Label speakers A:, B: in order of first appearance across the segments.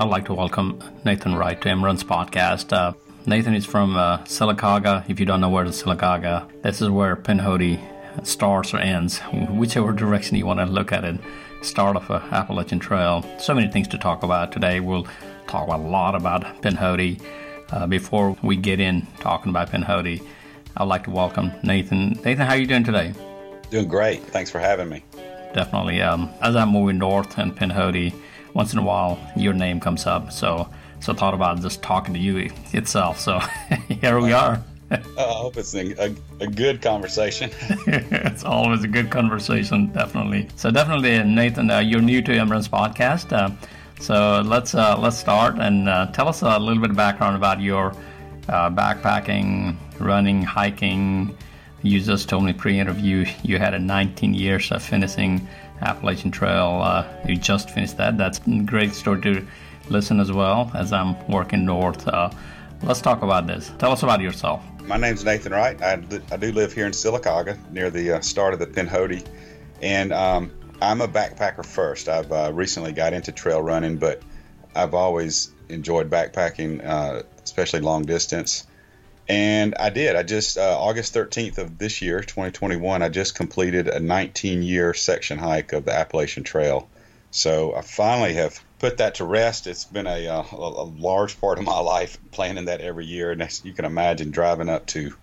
A: I'd like to welcome Nathan Wright to Emran's podcast. Uh, Nathan is from uh, Sylacauga. If you don't know where the Sylacauga, this is where Pinhoti starts or ends, whichever direction you want to look at it. Start of a Appalachian Trail. So many things to talk about today. We'll talk a lot about Pinhoti. Uh, before we get in talking about Pinhoti, I'd like to welcome Nathan. Nathan, how are you doing today?
B: Doing great. Thanks for having me.
A: Definitely. Um, as I'm moving north in Pinhoti, once in a while your name comes up. So so I thought about just talking to you itself. So here we are.
B: I hope it's a, a good conversation.
A: it's always a good conversation, definitely. So definitely, Nathan, uh, you're new to Emran's podcast. Uh, so let's uh, let's start and uh, tell us a little bit of background about your uh, backpacking, running, hiking. You just told me pre-interview you had a 19 years of finishing Appalachian Trail. Uh, you just finished that. That's a great story to listen as well as I'm working north. Uh, let's talk about this. Tell us about yourself.
B: My name's Nathan Wright. I, I do live here in Sylacauga near the uh, start of the Pinhoti. And um, I'm a backpacker first. I've uh, recently got into trail running, but I've always enjoyed backpacking, uh, especially long distance. And I did. I just, uh, August 13th of this year, 2021, I just completed a 19 year section hike of the Appalachian Trail. So I finally have put that to rest. It's been a, uh, a, a large part of my life planning that every year. And you can imagine driving up to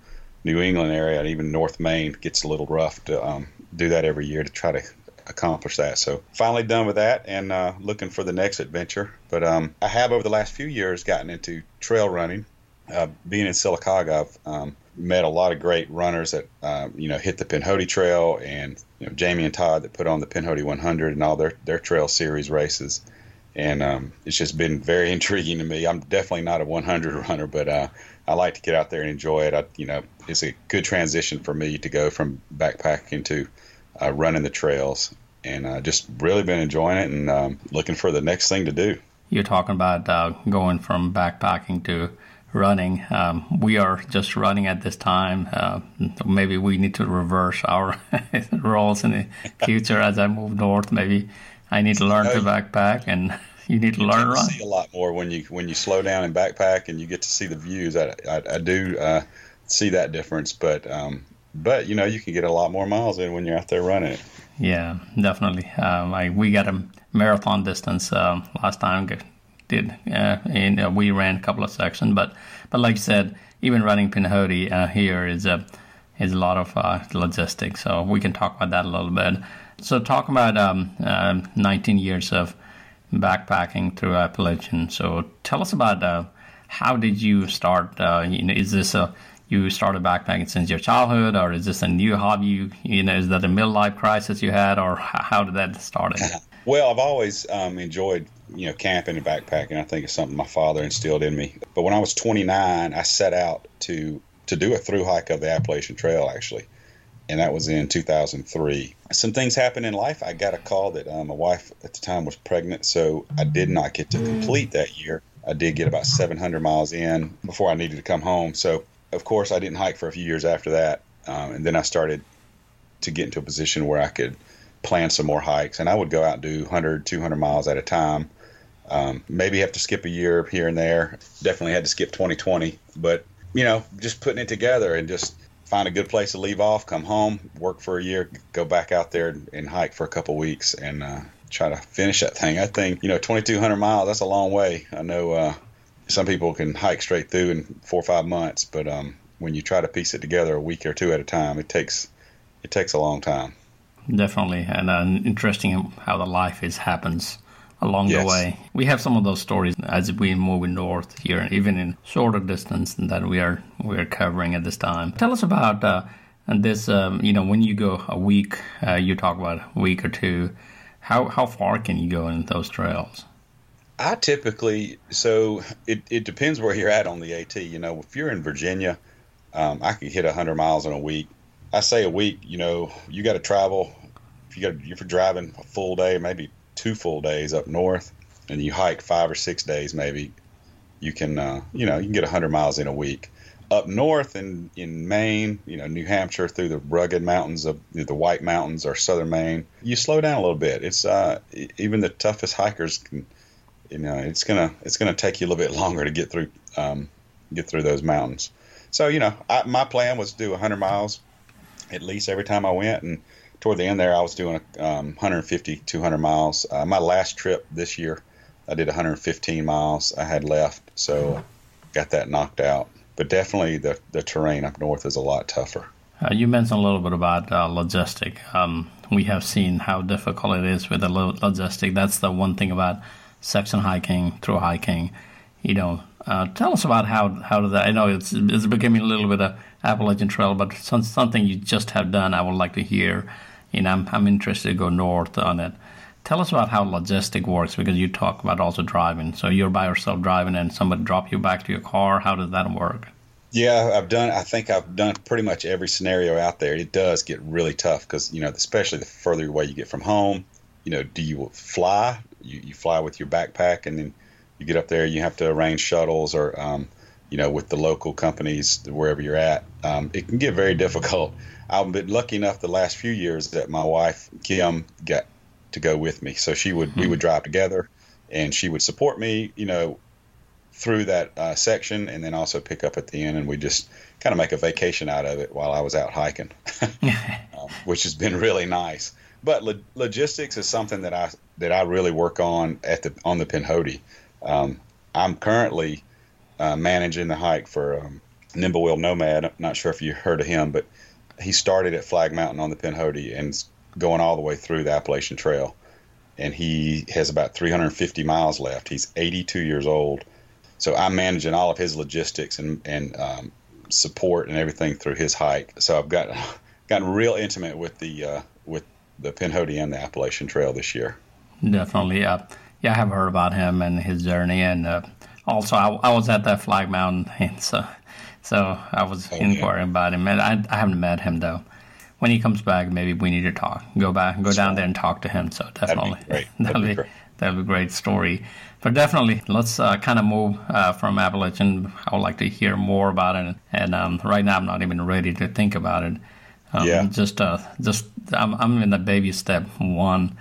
B: New England area and even North Maine gets a little rough to um, do that every year to try to accomplish that. So finally done with that and uh, looking for the next adventure. But um, I have over the last few years gotten into trail running uh, being in Sylacauga, I've um, met a lot of great runners that um, you know hit the Pinhoti Trail, and you know Jamie and Todd that put on the Pinhoti 100 and all their their trail series races. And um, it's just been very intriguing to me. I'm definitely not a 100 runner, but uh, I like to get out there and enjoy it. I, you know, it's a good transition for me to go from backpacking to uh, running the trails, and uh, just really been enjoying it and um, looking for the next thing to do.
A: You're talking about uh, going from backpacking to running. Um, we are just running at this time. Uh, maybe we need to reverse our roles in the future as I move north. Maybe I need to learn to backpack, and you need to
B: you
A: learn to run.
B: See a lot more when you when you slow down and backpack, and you get to see the views. I I, I do uh, see that difference, but um, but you know you can get a lot more miles in when you're out there running it.
A: Yeah, definitely. Um, I, we got a marathon distance um, last time did. Uh, and uh, we ran a couple of sections, but but like you said, even running Pinhoti uh, here is a is a lot of uh, logistics. So we can talk about that a little bit. So talk about um, uh, 19 years of backpacking through Appalachian. So tell us about uh, how did you start? you know, is this a you started backpacking since your childhood, or is this a new hobby? You, know, is that a midlife crisis you had, or how did that start?
B: well, I've always um, enjoyed you know, camping and backpacking. I think is something my father instilled in me. But when I was 29, I set out to to do a through hike of the Appalachian Trail, actually, and that was in 2003. Some things happened in life. I got a call that uh, my wife at the time was pregnant, so I did not get to complete that year. I did get about 700 miles in before I needed to come home. So, of course, I didn't hike for a few years after that, um, and then I started to get into a position where I could plan some more hikes, and I would go out and do 100, 200 miles at a time um, maybe have to skip a year here and there. Definitely had to skip 2020, but you know, just putting it together and just find a good place to leave off, come home, work for a year, go back out there and hike for a couple weeks, and uh, try to finish that thing. I think you know, 2,200 miles. That's a long way. I know uh, some people can hike straight through in four or five months, but um, when you try to piece it together a week or two at a time, it takes it takes a long time.
A: Definitely, and uh, interesting how the life is happens along yes. the way. We have some of those stories as we move north here, even in shorter distance than that we are we are covering at this time. Tell us about uh, this. Um, you know, when you go a week, uh, you talk about a week or two. How how far can you go in those trails?
B: I typically so it, it depends where you're at on the AT. You know, if you're in Virginia, um, I could hit 100 miles in a week. I say a week. You know, you got to travel. If you got if you're driving a full day, maybe two full days up north and you hike five or six days maybe you can uh, you know you can get 100 miles in a week up north in in Maine you know New Hampshire through the rugged mountains of the White Mountains or southern Maine you slow down a little bit it's uh, even the toughest hikers can you know, it's gonna it's gonna take you a little bit longer to get through um, get through those mountains. So you know, I, my plan was to do 100 miles at least every time I went, and toward the end there, I was doing um, 150, 200 miles. Uh, my last trip this year, I did 115 miles. I had left, so got that knocked out. But definitely, the the terrain up north is a lot tougher.
A: Uh, you mentioned a little bit about uh, logistic. Um, we have seen how difficult it is with the logistic. That's the one thing about section hiking, through hiking. You know, uh, tell us about how how did that? I know it's it's becoming a little bit of Appalachian Trail, but some, something you just have done. I would like to hear. You know, I'm I'm interested to go north on it. Tell us about how logistic works because you talk about also driving. So you're by yourself driving, and somebody drop you back to your car. How does that work?
B: Yeah, I've done. I think I've done pretty much every scenario out there. It does get really tough because you know, especially the further away you get from home. You know, do you fly? You, you fly with your backpack, and then you get up there. You have to arrange shuttles, or um, you know, with the local companies wherever you're at. Um, it can get very difficult. I've been lucky enough the last few years that my wife Kim got to go with me, so she would mm-hmm. we hmm. would drive together, and she would support me. You know, through that uh, section and then also pick up at the end and we just kind of make a vacation out of it while I was out hiking, um, which has been really nice. But lo- logistics is something that I that I really work on at the on the Pinhoti. Um, I'm currently uh, managing the hike for um, Nimble Nomad. I'm not sure if you heard of him, but he started at Flag Mountain on the Pinhoti and going all the way through the Appalachian Trail. And he has about 350 miles left. He's 82 years old so I'm managing all of his logistics and and um, support and everything through his hike. So I've got gotten real intimate with the uh, with the Pinhoti and the Appalachian Trail this year.
A: Definitely, uh, yeah, I have heard about him and his journey, and uh, also I, I, was at that Flag Mountain, and so so I was oh, inquiring about him. And I, I haven't met him though. When he comes back, maybe we need to talk. Go back, go down there and talk to him. So definitely,
B: that'd be great. That'd, that'd be,
A: great. that'd be a great story. But definitely, let's uh, kind of move uh, from Appalachian. I would like to hear more about it. And um, right now, I'm not even ready to think about it. Um, yeah. Just, uh, just I'm, I'm in the baby step one.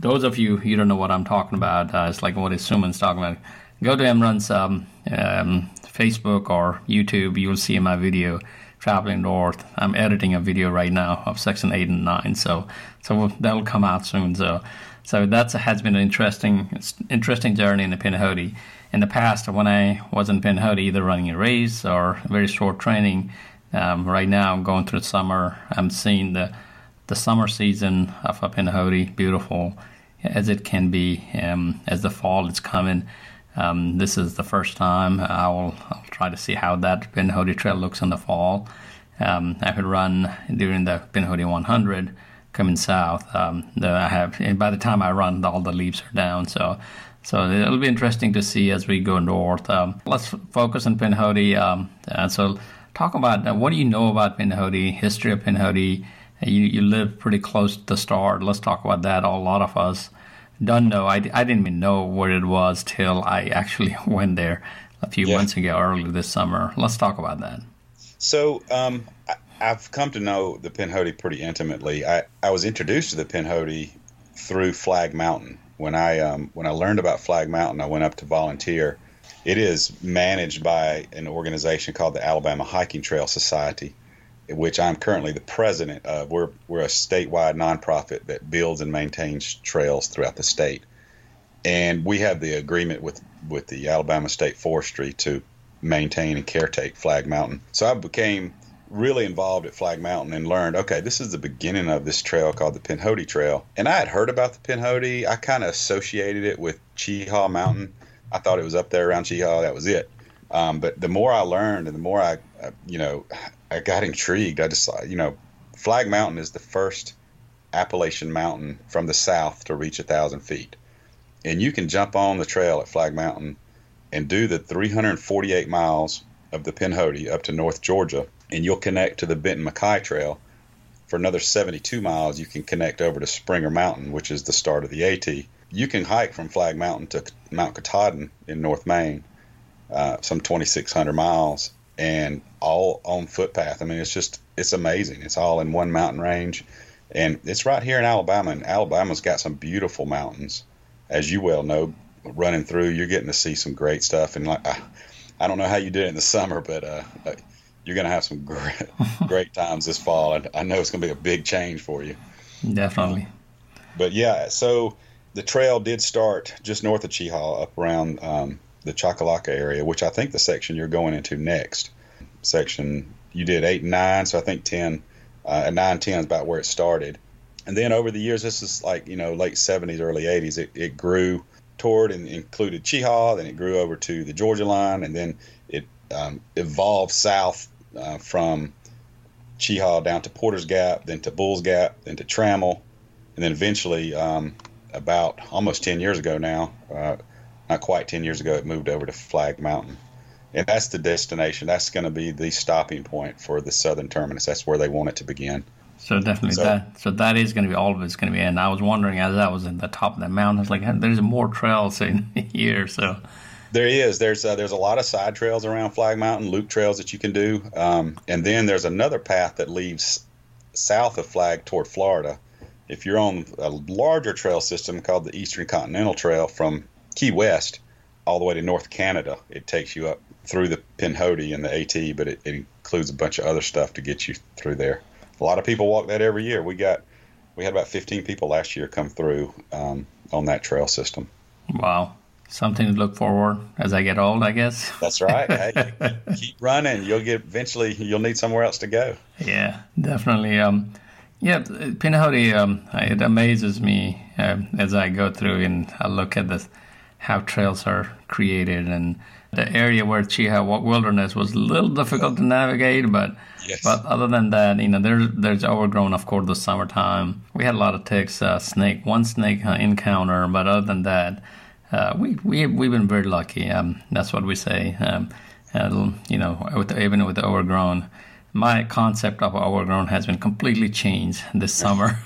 A: Those of you you don't know what I'm talking about, uh, it's like what is Suman's talking about. Go to Imran's um, um, Facebook or YouTube. You'll see my video traveling north. I'm editing a video right now of section eight and nine, so so that'll come out soon. So so that has been an interesting, interesting journey in the Pinhoti. In the past, when I was in Pinhoti, either running a race or very short training, um, right now I'm going through the summer. I'm seeing the the summer season of Pinhoti beautiful as it can be. Um, as the fall is coming, um, this is the first time I will I'll try to see how that Pinhoti trail looks in the fall. Um, I could run during the Pinhoti 100 coming south. Um, I have, and by the time I run, all the leaves are down. So, so it'll be interesting to see as we go north. Um, let's focus on Pinhoti. Um, uh, so, talk about uh, what do you know about Pinhoti, history of Pinhoti. You, you live pretty close to the start. Let's talk about that. A lot of us don't know. I, I didn't even know what it was till I actually went there a few yeah. months ago, early this summer. Let's talk about that.
B: So, um, I've come to know the Pinhoti pretty intimately. I, I was introduced to the Pinhoti through Flag Mountain. When I um, when I learned about Flag Mountain, I went up to volunteer. It is managed by an organization called the Alabama Hiking Trail Society, which I'm currently the president of. We're we're a statewide nonprofit that builds and maintains trails throughout the state, and we have the agreement with with the Alabama State Forestry to maintain and caretake Flag Mountain. So I became really involved at Flag Mountain and learned, okay, this is the beginning of this trail called the Pinhoti Trail. And I had heard about the Pinhoti. I kind of associated it with Cheaha Mountain. I thought it was up there around Cheaha. That was it. Um, but the more I learned and the more I, you know, I got intrigued. I just, you know, Flag Mountain is the first Appalachian mountain from the south to reach a thousand feet. And you can jump on the trail at Flag Mountain and do the 348 miles of the Pinhoti up to North Georgia and you'll connect to the Benton MacKaye Trail. For another 72 miles, you can connect over to Springer Mountain, which is the start of the AT. You can hike from Flag Mountain to Mount Katahdin in North Maine, uh, some 2,600 miles, and all on footpath. I mean, it's just it's amazing. It's all in one mountain range, and it's right here in Alabama. And Alabama's got some beautiful mountains, as you well know. running through. You're getting to see some great stuff, and like I, I don't know how you did it in the summer, but uh, uh you're going to have some great great times this fall, and I know it's going to be a big change for you.
A: Definitely.
B: but yeah, so the trail did start just north of Cheaha, up around um, the Choccolocco area, which I think the section you're going into next. Section you did eight and nine, so I think ten, uh, nine ten is about where it started. And then over the years, this is like you know late 70s, early 80s. It, it grew toward and included Cheaha, then it grew over to the Georgia line, and then it um, evolved south uh, from Cheaha down to Porter's Gap, then to Bulls Gap, then to Trammell, and then eventually, um, about almost 10 years ago now, uh, not quite 10 years ago, it moved over to Flag Mountain. And that's the destination. That's going to be the stopping point for the southern terminus. That's where they want it to begin.
A: So definitely so, that. So that is going to be all of it's going to be. And I was wondering as I was in the top of the mountain, I was like, there's more trails in here. So
B: there is. There's uh, there's a lot of side trails around Flag Mountain, loop trails that you can do, um, and then there's another path that leaves south of Flag toward Florida. If you're on a larger trail system called the Eastern Continental Trail from Key West all the way to North Canada, it takes you up through the Pinhoti and the AT, but it, it includes a bunch of other stuff to get you through there. A lot of people walk that every year. We got we had about 15 people last year come through um, on that trail system.
A: Wow something to look forward as I get old, I guess.
B: That's right. hey, keep running. You'll get eventually. You'll need somewhere else to go.
A: Yeah, definitely. Um, yeah, Pinhoti. Um, it amazes me uh, as I go through and I look at this, how trails are created and the area where Cheaha Wilderness was a little difficult to navigate, but yes. but other than that, you know, there's there's overgrown, of course, the summertime. We had a lot of ticks, uh, snake, one snake uh, encounter, but other than that, uh, we we we've been very lucky. Um, that's what we say. Um, you know, with, even with the overgrown, my concept of overgrown has been completely changed this summer.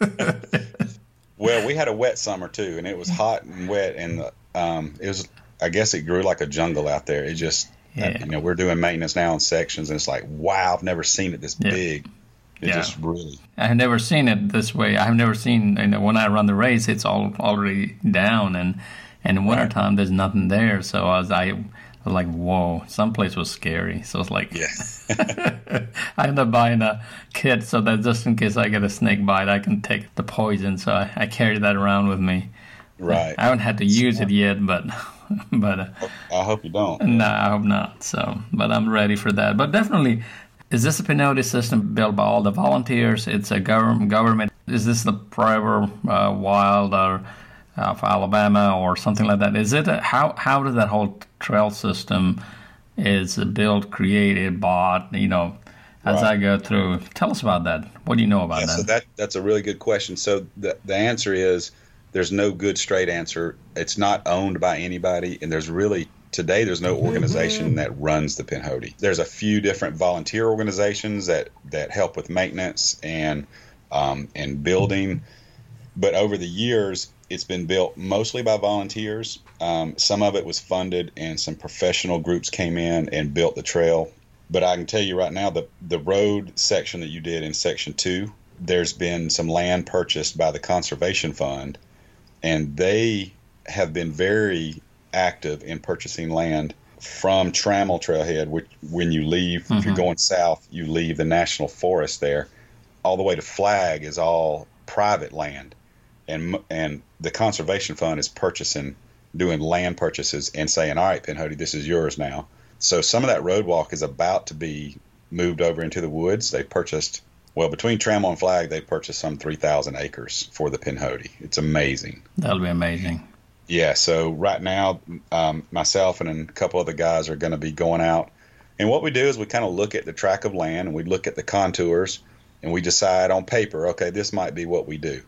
B: well, we had a wet summer too, and it was hot and wet, and um, it was. I guess it grew like a jungle out there. It just, yeah. you know, we're doing maintenance now in sections, and it's like, wow, I've never seen it this yeah. big. It yeah. just really.
A: I have never seen it this way. I have never seen. You know, when I run the race, it's all already down, and and in wintertime, there's nothing there. So I was, I was like, whoa, someplace was scary. So it's like, yeah. I ended up buying a kit so that just in case I get a snake bite, I can take the poison. So I, I carry that around with me.
B: Right.
A: I haven't had to use it yet, but but uh,
B: I hope you don't.
A: No, I hope not. So, but I'm ready for that. But definitely, is this a Pinhoti system built by all the volunteers? It's a government. Government. Is this the Forever uh, Wild or uh, for Alabama or something like that. Is it a, how how does that whole trail system is built, created, bought? You know, as right. I go through, tell us about that. What do you know about
B: yeah,
A: that?
B: So that that's a really good question. So the the answer is there's no good straight answer. It's not owned by anybody, and there's really today there's no organization mm-hmm. that runs the Pinhoti. There's a few different volunteer organizations that that help with maintenance and um, and building, but over the years it's been built mostly by volunteers. Um, some of it was funded, and some professional groups came in and built the trail. But I can tell you right now, the the road section that you did in section two, there's been some land purchased by the conservation fund, and they have been very active in purchasing land from Trammell Trailhead, which when you leave, mm-hmm. if you're mm-hmm. going south, you leave the national forest there, all the way to Flag is all private land and and the conservation fund is purchasing, doing land purchases and saying, all right, Pinhoti, this is yours now. So some of that roadwalk is about to be moved over into the woods. They purchased, well, between Trammell and Flag, they purchased some 3,000 acres for the Pinhoti. It's amazing.
A: That'll be amazing.
B: Yeah. So right now, um, myself and a couple other guys are going to be going out. And what we do is we kind of look at the track of land and we look at the contours and we decide on paper, okay, this might be what we do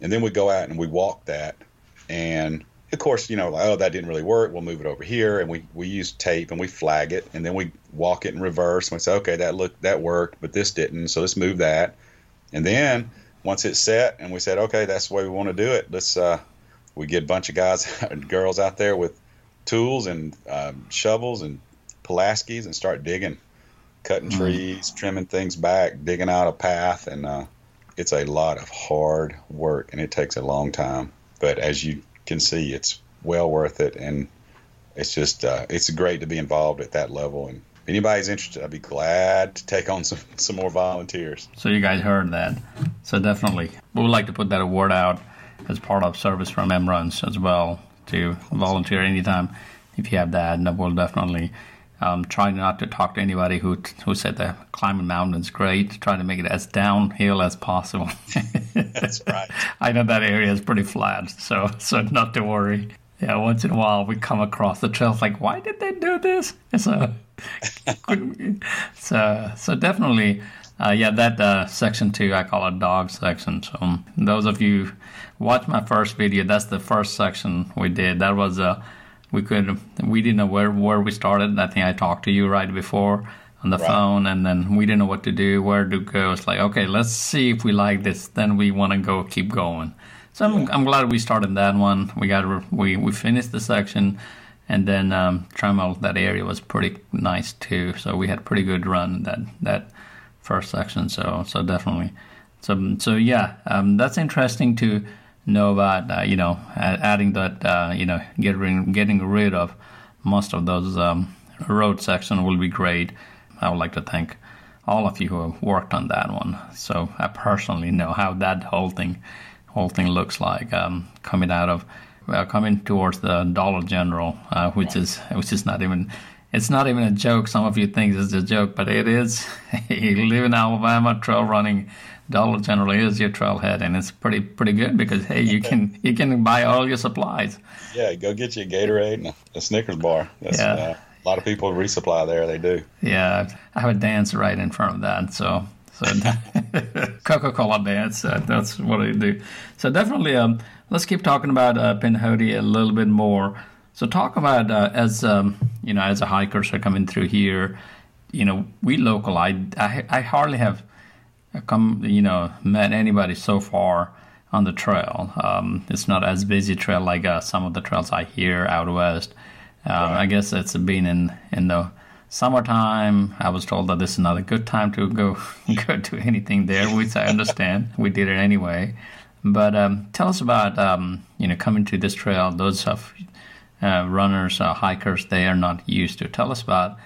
B: and then we go out and we walk that and of course you know like, oh that didn't really work we'll move it over here and we we use tape and we flag it and then we walk it in reverse and we say okay that looked that worked but this didn't so let's move that and then once it's set and we said okay that's the way we want to do it let's uh we get a bunch of guys and girls out there with tools and um, shovels and Pulaskis and start digging cutting mm-hmm. trees trimming things back digging out a path and uh it's a lot of hard work and it takes a long time. But as you can see, it's well worth it, and it's just uh, it's great to be involved at that level. And if anybody's interested, I'd be glad to take on some some more volunteers.
A: So you guys heard that. So definitely, we would like to put that award out as part of service from MRuns as well to volunteer anytime if you have that. And we'll definitely um, try not to talk to anybody who who said that climbing mountains great. Trying to make it as downhill as possible.
B: That's right.
A: I know that area is pretty flat, so so not to worry. Yeah, once in a while we come across the trails like, why did they do this? So, so so definitely, uh, yeah, that uh, section two I call it dog section. So um, those of you watch my first video, that's the first section we did. That was a uh, we could we didn't know where where we started. I think I talked to you right before on the right. phone, and then we didn't know what to do, where to go. It's like okay, let's see if we like this. Then we want to go keep going. So I'm, I'm glad we started that one. We got we we finished the section, and then um, Trammell that area was pretty nice too. So we had a pretty good run that that first section. So so definitely. So so yeah, um, that's interesting to know about uh, you know adding that uh, you know getting getting rid of most of those um, road section will be great. I would like to thank all of you who have worked on that one. So I personally know how that whole thing whole thing looks like um, coming out of well, coming towards the Dollar General, uh, which is which is not even it's not even a joke. Some of you think it's a joke, but it is. you live in Alabama, trail running Dollar generally is your trailhead, and it's pretty pretty good because hey, you can you can buy all your supplies.
B: Yeah, go get you a Gatorade and a, Snickers bar. That's, yeah. Uh, a lot of people resupply there. They do.
A: Yeah, I have a dance right in front of that, so so Coca-Cola dance. Uh, that's what I do. So definitely, um, let's keep talking about uh, Pinhoti a little bit more. So talk about uh, as um, you know, as a hikers are coming through here. You know, we local. I I, I hardly have come you know met anybody so far on the trail. Um, it's not as busy trail like uh, some of the trails I hear out west. Um, right. I guess it's been in in the summertime. I was told that this is not a good time to go go to anything there, which I understand. we did it anyway. But um, tell us about um, you know coming to this trail. Those of uh, runners, uh, hikers, they are not used to. Tell us about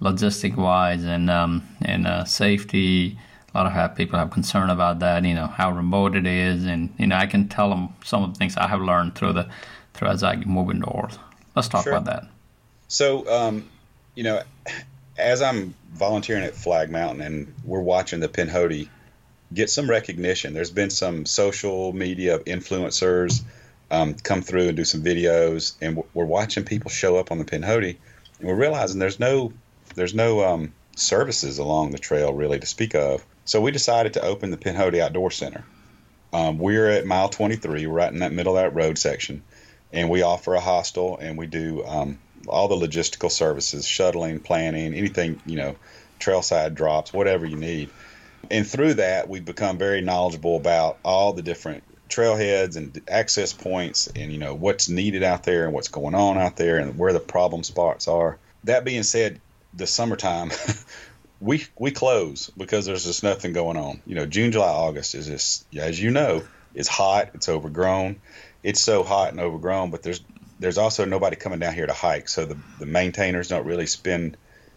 A: logistic wise and um, and uh, safety a lot of people have concern about that. You know how remote it is, and you know I can tell them some of the things I have learned through the through as I move into indoors. Let's talk sure. about that.
B: So, um, you know, as I'm volunteering at Flag Mountain and we're watching the Pinhoti get some recognition, there's been some social media influencers um, come through and do some videos, and we're watching people show up on the Pinhoti, and we're realizing there's no there's no um, services along the trail really to speak of. So we decided to open the Pinhoti Outdoor Center. Um, we're at mile 23, right in that middle of that road section, and we offer a hostel and we do um, all the logistical services, shuttling, planning, anything, you know, trailside drops, whatever you need. And through that, we've become very knowledgeable about all the different trailheads and access points and, you know, what's needed out there and what's going on out there and where the problem spots are. That being said, the summertime we we close because there's just nothing going on. You know, June, July, August is just as you know, it's hot, it's overgrown. It's so hot and overgrown, but there's there's also nobody coming down here to hike, so the the maintainers don't really spend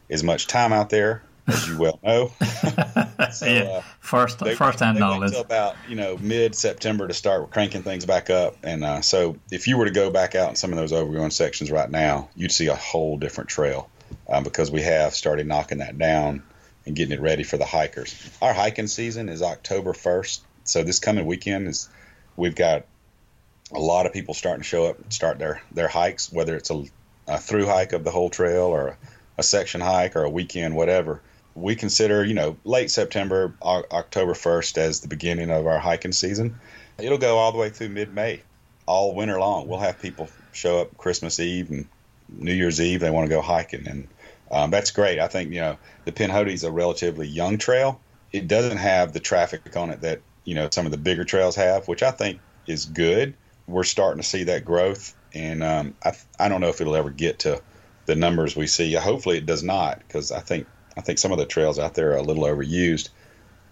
B: as much time out there as you well know.
A: so, yeah. Uh, first, they, first hand knowledge.
B: About you know mid September to start cranking things back up, and uh, so if you were to go back out in some of those overgrown sections right now, you'd see a whole different trail um, because we have started knocking that down and getting it ready for the hikers. Our hiking season is October 1st, so this coming weekend is we've got a lot of people starting to show up and start their their hikes, whether it's a, a through hike of the whole trail or a, a, section hike or a weekend, whatever. We consider, you know, late September, o- October 1st as the beginning of our hiking season. It'll go all the way through mid May, all winter long. We'll have people show up Christmas Eve and New Year's Eve. They want to go hiking, and um, that's great. I think you know the Pinhoti is a relatively young trail. It doesn't have the traffic on it that you know some of the bigger trails have, which I think is good. We're starting to see that growth, and um, I I don't know if it'll ever get to the numbers we see. Hopefully, it does not, because I think I think some of the trails out there are a little overused.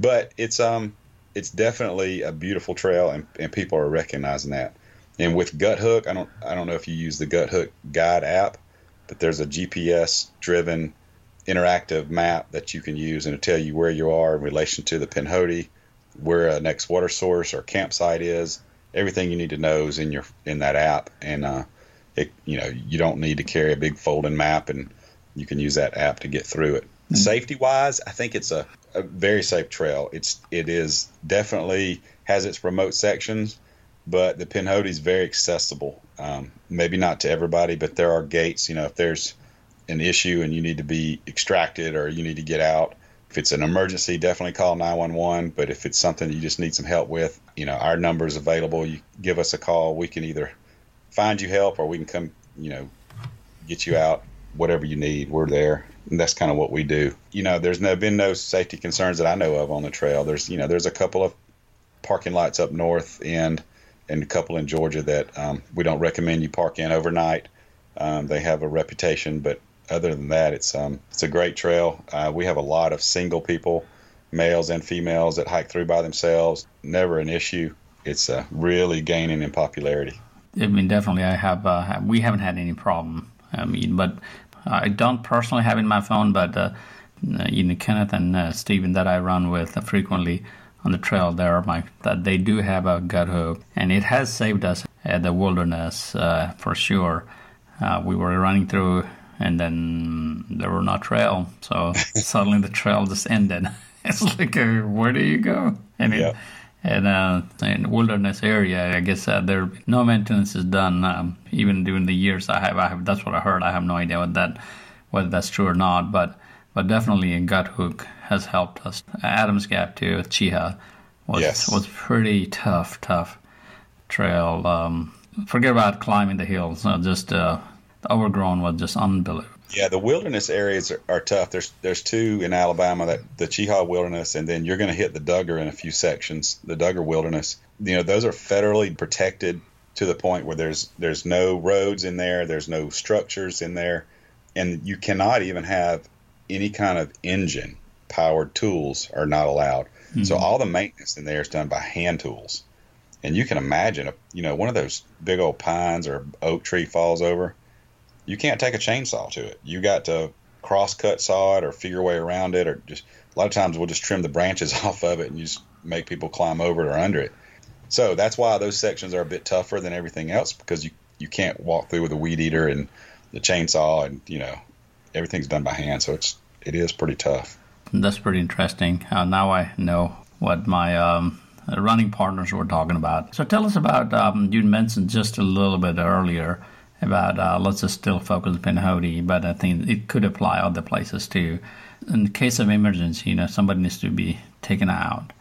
B: But it's um it's definitely a beautiful trail, and, and people are recognizing that. And with Guthook, I don't I don't know if you use the Guthook Guide app, but there's a GPS driven interactive map that you can use and it'll tell you where you are in relation to the Pinhoti, where a next water source or campsite is. Everything you need to know is in your in that app, and uh, it you know you don't need to carry a big folding map, and you can use that app to get through it. Mm-hmm. Safety wise, I think it's a, a very safe trail. It's it is definitely has its remote sections, but the Pinhoti is very accessible. Um, maybe not to everybody, but there are gates. You know, if there's an issue and you need to be extracted or you need to get out. If it's an emergency, definitely call 911. But if it's something you just need some help with, you know, our number is available. You give us a call. We can either find you help or we can come, you know, get you out, whatever you need. We're there. And that's kind of what we do. You know, there's no been no safety concerns that I know of on the trail. There's, you know, there's a couple of parking lots up north and and a couple in Georgia that um, we don't recommend you park in overnight. Um, they have a reputation, but other than that, it's um, it's a great trail. Uh, we have a lot of single people, males and females, that hike through by themselves. Never an issue. It's uh, really gaining in popularity.
A: I mean, definitely, I have. Uh, we haven't had any problem. I mean, but I don't personally have in my phone, but uh, you know, Kenneth and uh, Stephen that I run with frequently on the trail there, my that they do have a Guthook, and it has saved us at the wilderness uh, for sure. Uh, we were running through and then there were no trail. So suddenly the trail just ended. It's like, uh, where do you go? And yeah. in, uh, in wilderness area, I guess uh, there no maintenance is done. Um, even during the years I have, I have that's what I heard. I have no idea what that whether that's true or not, but but definitely a Guthook has helped us. Adams Gap to Cheaha was yes. was pretty tough, tough trail. Um, forget about climbing the hills. Uh, just uh, the overgrown was just unbelievable.
B: Yeah, the wilderness areas are, are, tough. There's there's two in Alabama that the Cheaha Wilderness, and then you're going to hit the Dugger in a few sections. The Dugger Wilderness, you know, those are federally protected to the point where there's there's no roads in there, there's no structures in there, and you cannot even have any kind of engine powered tools are not allowed. Mm-hmm. So all the maintenance in there is done by hand tools, and you can imagine, a, you know, one of those big old pines or oak tree falls over you can't take a chainsaw to it. You got to cross cut saw it or figure your way around it, or just a lot of times we'll just trim the branches off of it and just make people climb over it or under it. So that's why those sections are a bit tougher than everything else because you you can't walk through with a weed eater and the chainsaw and you know everything's done by hand. So it's it is pretty tough.
A: That's pretty interesting. Uh, now I know what my um, running partners were talking about. So tell us about um, you mentioned just a little bit earlier about uh, let's just still focus Pinhoti, but I think it could apply other places too. In case of emergency, you know, somebody needs to be taken out.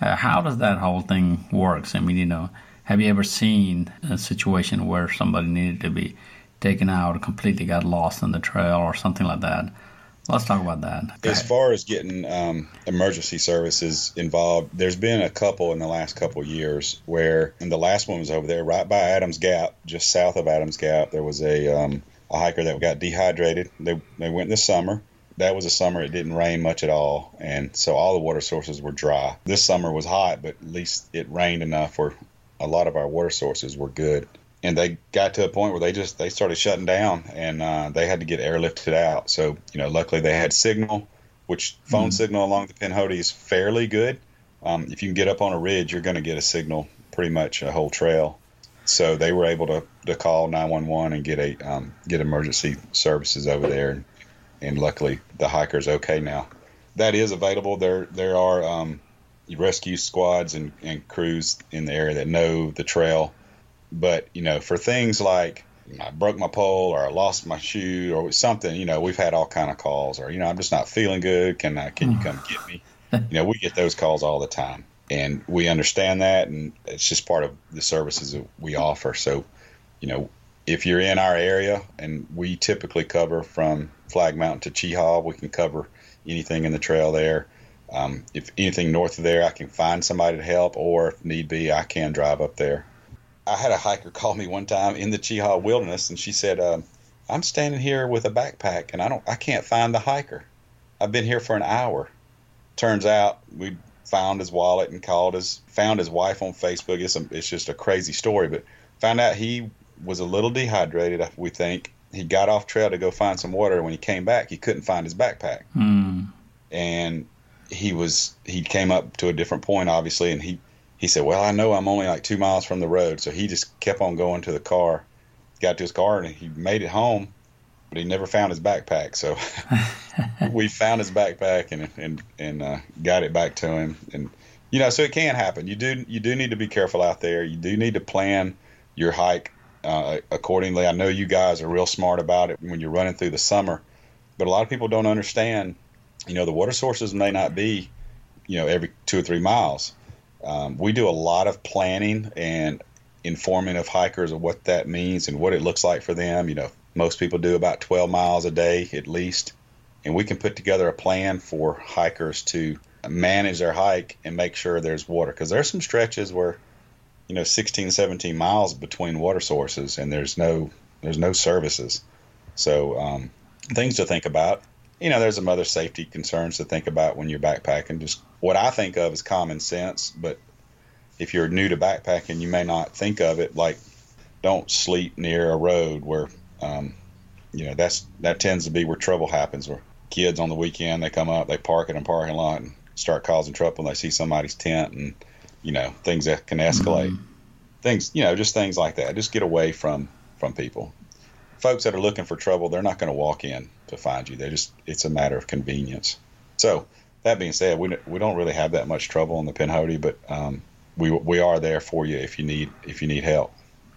A: Uh, how does that whole thing works? I mean, you know, have you ever seen a situation where somebody needed to be taken out, or completely got lost on the trail, or something like that? Let's talk about that.
B: Go as ahead. far as getting um, emergency services involved, there's been a couple in the last couple years where, and the last one was over there right by Adams Gap, just south of Adams Gap. There was a um, a hiker that got dehydrated. They they went this summer. That was a summer it didn't rain much at all, and so all the water sources were dry. This summer was hot, but at least it rained enough where a lot of our water sources were good and they got to a point where they just they started shutting down and uh, they had to get airlifted out. So you know, luckily they had signal, which phone mm signal along the Pinhoti is fairly good. Um, if you can get up on a ridge, you're going to get a signal pretty much a whole trail. So they were able to, to call 911 and get a um, get emergency services over there, and, and luckily the hiker's okay now. That is available. There there are um, rescue squads and, and crews in the area that know the trail but you know, for things like I broke my pole or I lost my shoe or something, you know, we've had all kind of calls or you know, I'm just not feeling good. Can I, can you come get me? You know, we get those calls all the time, and we understand that, and it's just part of the services that we offer. So, you know, if you're in our area, and we typically cover from Flag Mountain to Cheaha, we can cover anything in the trail there. Um, if anything north of there, I can find somebody to help, or if need be, I can drive up there. I had a hiker call me one time in the Cheaha Wilderness, and she said, uh, "I'm standing here with a backpack, and I don't, I can't find the hiker. I've been here for an hour." Turns out we found his wallet and called his, found his wife on Facebook. It's a, it's just a crazy story, but Found out he was a little dehydrated. We think he got off trail to go find some water. When he came back, he couldn't find his backpack,
A: Mm.
B: and he was he came up to a different point, obviously, and he he said, "Well, I know I'm only like two miles from the road," so he just kept on going to the car. Got to his car and he made it home, but he never found his backpack. So we found his backpack and and and uh, got it back to him. And you know, so it can happen. You do you do need to be careful out there. You do need to plan your hike uh, accordingly. I know you guys are real smart about it when you're running through the summer, but a lot of people don't understand. You know, the water sources may not be, you know, every two or three miles. Um, we do a lot of planning and informing of hikers of what that means and what it looks like for them. You know, most people do about 12 miles a day at least, and we can put together a plan for hikers to manage their hike and make sure there's water. Because there's some stretches where you know 16 17 miles between water sources and there's no there's no services. So um, things to think about you know there's some other safety concerns to think about when you're backpacking. Just what i think of as common sense but if you're new to backpacking you may not think of it like don't sleep near a road where um, you know that's that tends to be where trouble happens where kids on the weekend they come up they park in a parking lot and start causing trouble and they see somebody's tent and you know things that can escalate.
A: Mhm.
B: things you know just things like that. Just get away from from people folks that are looking for trouble they're not going to walk in to find you they just it's a matter of convenience so that being said we, we don't really have that much trouble on the pinhoti but um, we, we are there for you if you need if you need help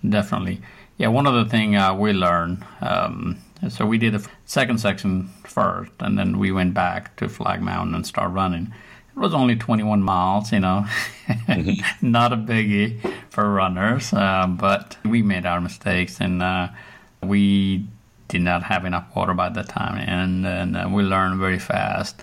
A: Definitely. Yeah, one other thing uh, we learned. Um, so we did the second section first, and then we went back to Flag Mountain and started running. It was only 21 miles, you know, not a biggie for runners, uh, but we made our mistakes and uh, we did not have enough water by that time, and, and uh, we learned very fast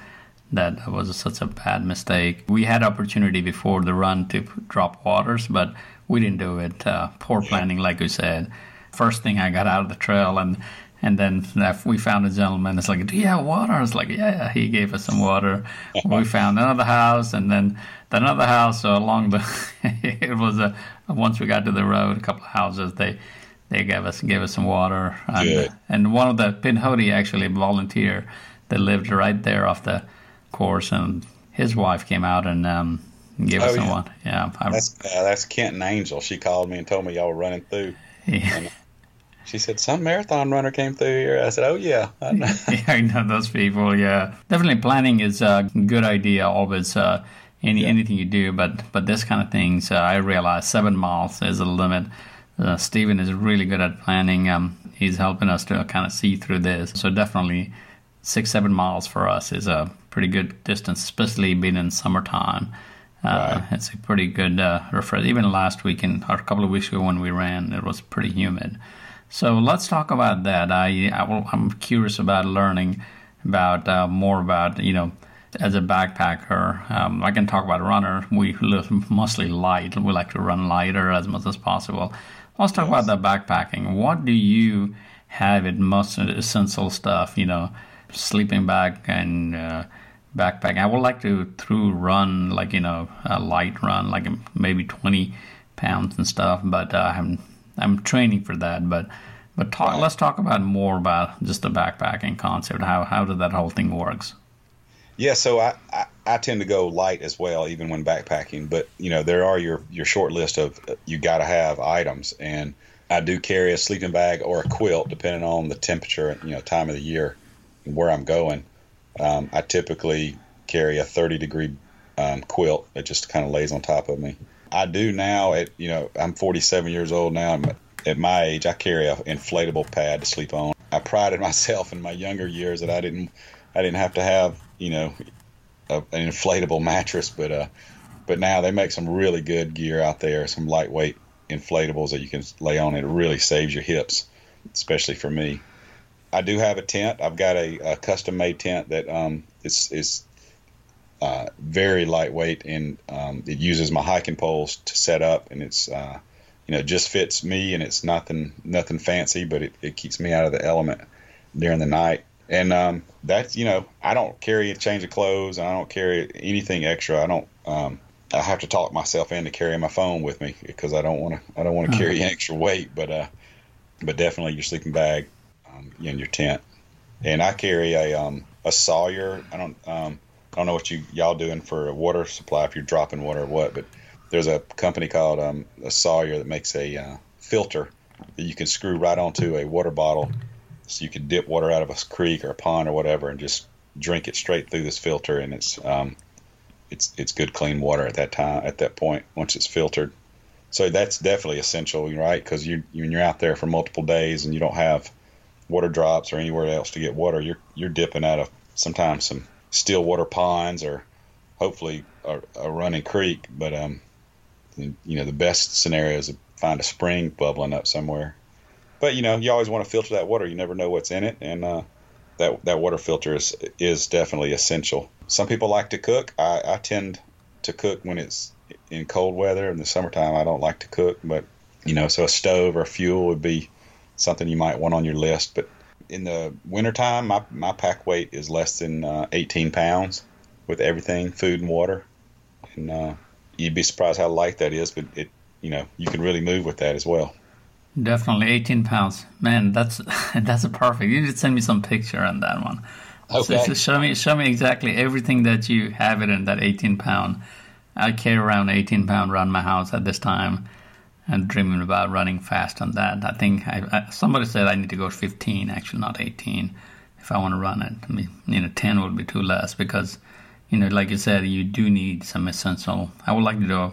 A: that that was such a bad mistake. We had opportunity before the run to drop waters, but we didn't do it. Uh, poor planning, like you said. First thing I got out of the trail, and and then we found a gentleman. It's like, do you have water? It's like, yeah. He gave us some water. we found another house, and then another house so along the. it was a once we got to the road, a couple of houses. They they gave us gave us some water, and,
B: Good.
A: and one of the Pinhoti actually volunteer that lived right there off the course, and his wife came out and um, gave us
B: Oh,
A: some
B: yeah.
A: water. Yeah, I,
B: that's uh, that's Kenton Angel she called me and told me y'all were running through
A: yeah.
B: she said some marathon runner came through here I said oh yeah I know.
A: yeah, I know those people. Yeah, definitely planning is a good idea. Always, uh, any
B: Yeah.
A: anything you do, but but this kind of things, uh, I realize seven miles is a limit. Uh, Steven is really good at planning. Um, he's helping us to kind of see through this. So definitely, six seven miles for us is a pretty good distance, especially being in summertime. Uh,
B: Right.
A: It's a pretty good uh, refresh. Even last weekend or a couple of weeks ago when we ran, it was pretty humid. So let's talk about that. I, I will, I'm curious about learning about uh, more about you know as a backpacker. Um, I can talk about a runner. We live mostly light. We like to run lighter as much as possible. Let's talk about the backpacking. What do you have it most essential stuff? You know, sleeping bag and uh, backpack. I would like to through run like you know a light run, like maybe 20 pounds and stuff. But uh, I'm I'm training for that. But but talk,
B: Right.
A: let's talk about more about just the backpacking concept. How how did that whole thing works?
B: Yeah, so I, I, I tend to go light as well, even when backpacking. But you know, there are your your short list of uh, you got to have items, and I do carry a sleeping bag or a quilt, depending on the temperature, and you know, time of the year, and where I'm going. Um, I typically carry a 30 degree um, quilt that just kind of lays on top of me. I do now at you know I'm 47 years old now. I'm, at my age, I carry an inflatable pad to sleep on. I prided myself in my younger years that I didn't I didn't have to have you know a, an inflatable mattress, but uh, but now they make some really good gear out there, some lightweight inflatables that you can lay on. It really saves your hips, especially for me. I do have a tent. I've got a, a custom made tent that um, is is uh, very lightweight and um, it uses my hiking poles to set up, and it's uh, you know just fits me, and it's nothing nothing fancy, but it, it keeps me out of the element during the night. And um, that's you know I don't carry a change of clothes, and I don't carry anything extra. I don't. Um, I have to talk myself into carrying my phone with me because I don't want to. I don't want to carry extra weight, but uh, but definitely your sleeping bag um, in your tent. And I carry a um, a Sawyer. I don't um, I don't know what you y'all doing for a water supply if you're dropping water or what, but there's a company called um, a Sawyer that makes a uh, filter that you can screw right onto a water bottle, so you can dip water out of a creek or a pond or whatever and just drink it straight through this filter, and it's um, it's it's good clean water at that time at that point once it's filtered. So that's definitely essential, right? Because you when you're out there for multiple days and you don't have water drops or anywhere else to get water, you're you're dipping out of sometimes some still water ponds or hopefully a, a running creek. But um, you know the best scenario is to find a spring bubbling up somewhere. But you know you always want to filter that water. You never know what's in it, and uh, that that water filter is is definitely essential. Some people like to cook. I, I tend to cook when it's in cold weather. In the summertime, I don't like to cook, but you know, so a stove or fuel would be something you might want on your list. But in the wintertime, my, my pack weight is less than uh, 18 pounds with everything, food and water. And uh, you'd be surprised how light that is, but it, you know, you can really move with that as well.
A: Definitely 18 pounds. Man, that's that's a perfect. You need to send me some picture on that one. Okay. So, so show me show me exactly everything that you have it in that 18 pound. I carry around 18 pound around my house at this time and dreaming about running fast on that. I think I, I, somebody said I need to go 15, actually not 18, if I want to run it. I mean, you know, 10 would be too less because, you know, like you said, you do need some essential. I would like to do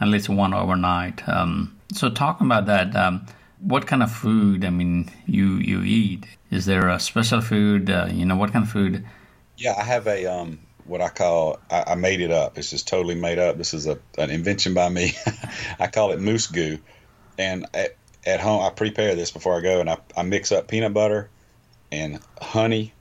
A: at least one overnight. Um, so talking about that, um, what kind of food? I mean, you you eat? Is there a special food? Uh, you know, what kind of food?
B: Yeah, I have a um, what I call I, I, made it up. It's just totally made up. This is a an invention by me. I call it moose goo, and at, at home I prepare this before I go, and I, I mix up peanut butter and honey